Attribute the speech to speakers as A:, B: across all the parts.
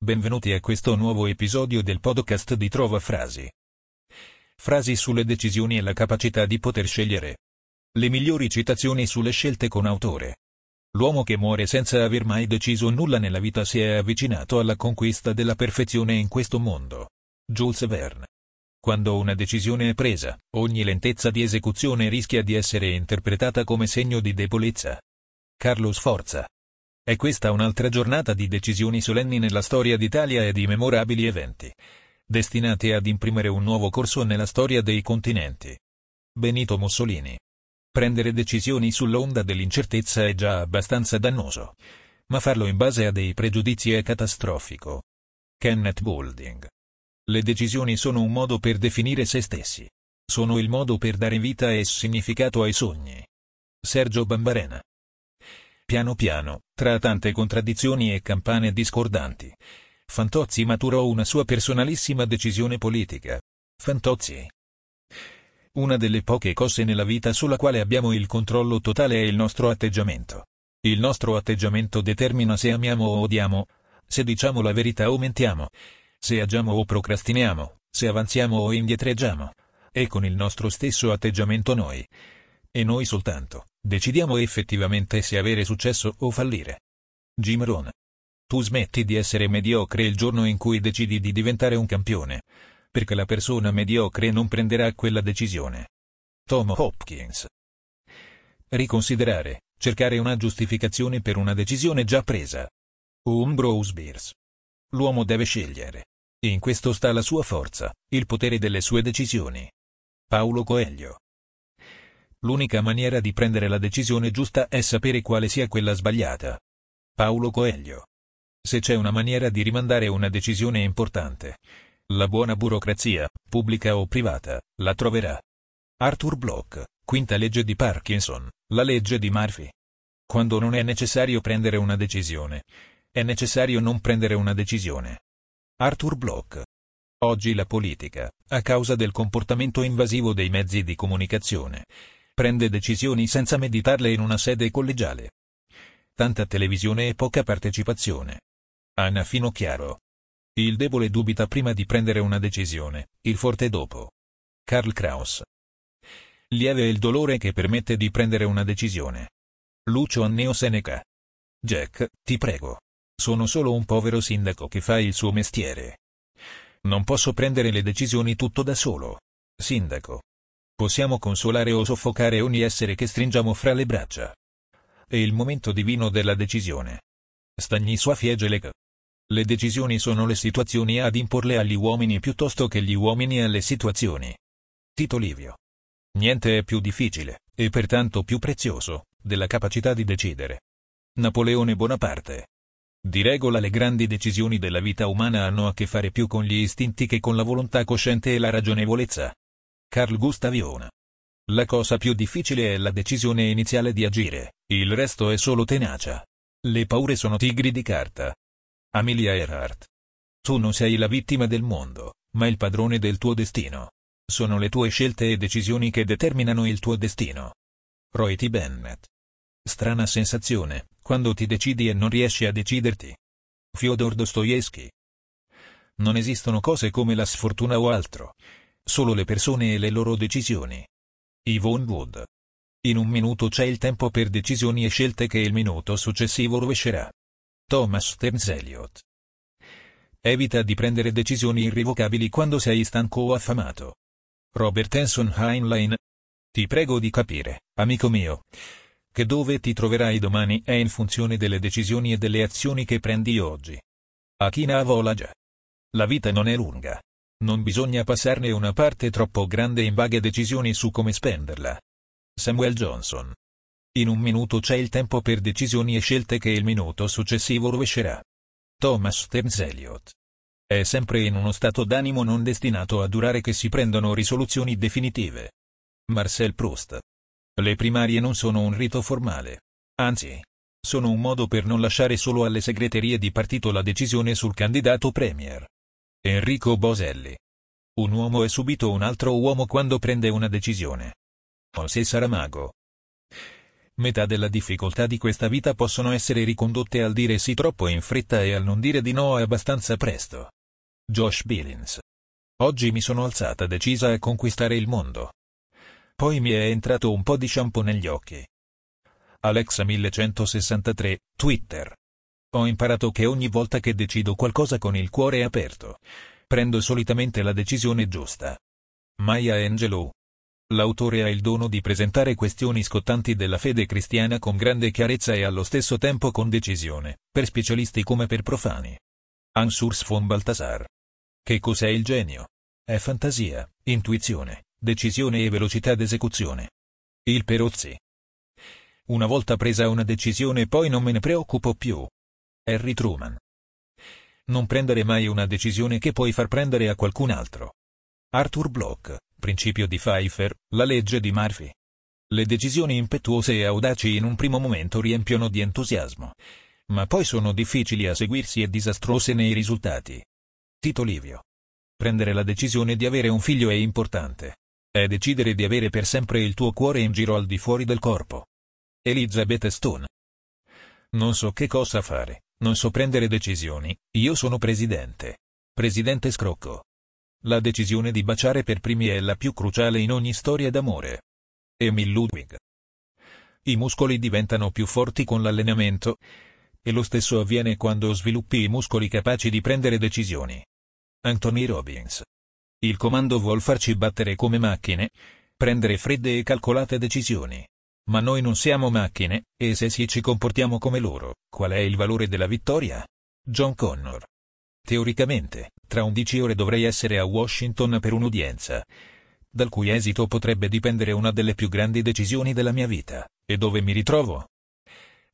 A: Benvenuti a questo nuovo episodio del podcast di Trova Frasi. Frasi sulle decisioni e la capacità di poter scegliere. Le migliori citazioni sulle scelte con autore. L'uomo che muore senza aver mai deciso nulla nella vita si è avvicinato alla conquista della perfezione in questo mondo. Jules Verne. Quando una decisione è presa, ogni lentezza di esecuzione rischia di essere interpretata come segno di debolezza. Carlo Sforza. È questa un'altra giornata di decisioni solenni nella storia d'Italia e di memorabili eventi, destinati ad imprimere un nuovo corso nella storia dei continenti. Benito Mussolini. Prendere decisioni sull'onda dell'incertezza è già abbastanza dannoso, ma farlo in base a dei pregiudizi è catastrofico. Kenneth Boulding. Le decisioni sono un modo per definire se stessi. Sono il modo per dare vita e significato ai sogni. Sergio Bambarena. Piano piano, tra tante contraddizioni e campane discordanti, Fantozzi maturò una sua personalissima decisione politica. Fantozzi. Una delle poche cose nella vita sulla quale abbiamo il controllo totale è il nostro atteggiamento. Il nostro atteggiamento determina se amiamo o odiamo, se diciamo la verità o mentiamo, se agiamo o procrastiniamo, se avanziamo o indietreggiamo. E con il nostro stesso atteggiamento noi, e noi soltanto, decidiamo effettivamente se avere successo o fallire. Jim Rohn. Tu smetti di essere mediocre il giorno in cui decidi di diventare un campione, perché la persona mediocre non prenderà quella decisione. Tom Hopkins. Riconsiderare, cercare una giustificazione per una decisione già presa. Umbrose Beers. L'uomo deve scegliere. In questo sta la sua forza, il potere delle sue decisioni. Paolo Coelho. L'unica maniera di prendere la decisione giusta è sapere quale sia quella sbagliata. Paolo Coelho. Se c'è una maniera di rimandare una decisione importante, la buona burocrazia, pubblica o privata, la troverà. Arthur Bloch, quinta legge di Parkinson, la legge di Murphy. Quando non è necessario prendere una decisione, è necessario non prendere una decisione. Arthur Bloch. Oggi la politica, a causa del comportamento invasivo dei mezzi di comunicazione, prende decisioni senza meditarle in una sede collegiale. Tanta televisione e poca partecipazione. Anna Finocchiaro. Il debole dubita prima di prendere una decisione, il forte dopo. Karl Kraus. Lieve è il dolore che permette di prendere una decisione. Lucio Anneo Seneca. Jack, ti prego. Sono solo un povero sindaco che fa il suo mestiere. Non posso prendere le decisioni tutto da solo. Sindaco. Possiamo consolare o soffocare ogni essere che stringiamo fra le braccia. È il momento divino della decisione. Stanisław Fiegelek. Le decisioni sono le situazioni ad imporle agli uomini piuttosto che gli uomini alle situazioni. Tito Livio. Niente è più difficile, e pertanto più prezioso, della capacità di decidere. Napoleone Bonaparte. Di regola le grandi decisioni della vita umana hanno a che fare più con gli istinti che con la volontà cosciente e la ragionevolezza. Carl Gustav Jung. La cosa più difficile è la decisione iniziale di agire, il resto è solo tenacia. Le paure sono tigri di carta. Amelia Earhart. Tu non sei la vittima del mondo, ma il padrone del tuo destino. Sono le tue scelte e decisioni che determinano il tuo destino. Roy T. Bennett. Strana sensazione, quando ti decidi e non riesci a deciderti. Fyodor Dostoevsky. Non esistono cose come la sfortuna o altro solo le persone e le loro decisioni. Yvonne Wood. In un minuto c'è il tempo per decisioni e scelte che il minuto successivo rovescerà. Thomas Stearns Eliot. Evita di prendere decisioni irrevocabili quando sei stanco o affamato. Robert Hanson Heinlein. Ti prego di capire, amico mio, che dove ti troverai domani è in funzione delle decisioni e delle azioni che prendi oggi. Akina Avolaja. La vita non è lunga. Non bisogna passarne una parte troppo grande in vaghe decisioni su come spenderla. Samuel Johnson. In un minuto c'è il tempo per decisioni e scelte che il minuto successivo rovescerà. Thomas Stearns Eliot. È sempre in uno stato d'animo non destinato a durare che si prendono risoluzioni definitive. Marcel Proust. Le primarie non sono un rito formale. Anzi, sono un modo per non lasciare solo alle segreterie di partito la decisione sul candidato premier. Enrico Boselli. Un uomo è subito un altro uomo quando prende una decisione. José Saramago. Metà della difficoltà di questa vita possono essere ricondotte al dire sì troppo in fretta e al non dire di no abbastanza presto. Josh Billings. Oggi mi sono alzata decisa a conquistare il mondo. Poi mi è entrato un po' di shampoo negli occhi. Alexa 1163, Twitter. Ho imparato che ogni volta che decido qualcosa con il cuore aperto, prendo solitamente la decisione giusta. Maya Angelou. L'autore ha il dono di presentare questioni scottanti della fede cristiana con grande chiarezza e allo stesso tempo con decisione, per specialisti come per profani. Ansurs von Baltasar. Che cos'è il genio? È fantasia, intuizione, decisione e velocità d'esecuzione. Il Perozzi. Una volta presa una decisione poi non me ne preoccupo più. Harry Truman. Non prendere mai una decisione che puoi far prendere a qualcun altro. Arthur Bloch, principio di Pfeiffer, la legge di Murphy. Le decisioni impetuose e audaci in un primo momento riempiono di entusiasmo, ma poi sono difficili a seguirsi e disastrose nei risultati. Tito Livio. Prendere la decisione di avere un figlio è importante. È decidere di avere per sempre il tuo cuore in giro al di fuori del corpo. Elizabeth Stone. Non so che cosa fare, non so prendere decisioni, io sono presidente. Presidente Scrocco. La decisione di baciare per primi è la più cruciale in ogni storia d'amore. Emil Ludwig. I muscoli diventano più forti con l'allenamento, e lo stesso avviene quando sviluppi i muscoli capaci di prendere decisioni. Anthony Robbins. Il comando vuol farci battere come macchine, prendere fredde e calcolate decisioni. Ma noi non siamo macchine, e se sì ci comportiamo come loro, qual è il valore della vittoria? John Connor. Teoricamente, tra 11 ore dovrei essere a Washington per un'udienza, dal cui esito potrebbe dipendere una delle più grandi decisioni della mia vita. E dove mi ritrovo?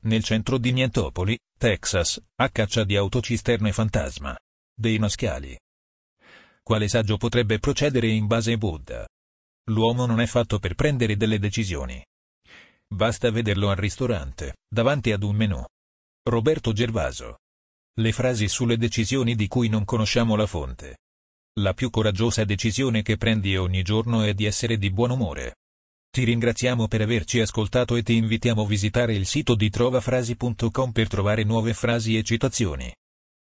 A: Nel centro di Nientopoli, Texas, a caccia di autocisterne fantasma. Dei mascali. Quale saggio potrebbe procedere in base a Buddha? L'uomo non è fatto per prendere delle decisioni. Basta vederlo al ristorante, davanti ad un menù. Roberto Gervaso. Le frasi sulle decisioni di cui non conosciamo la fonte. La più coraggiosa decisione che prendi ogni giorno è di essere di buon umore. Ti ringraziamo per averci ascoltato e ti invitiamo a visitare il sito di trovafrasi.com per trovare nuove frasi e citazioni.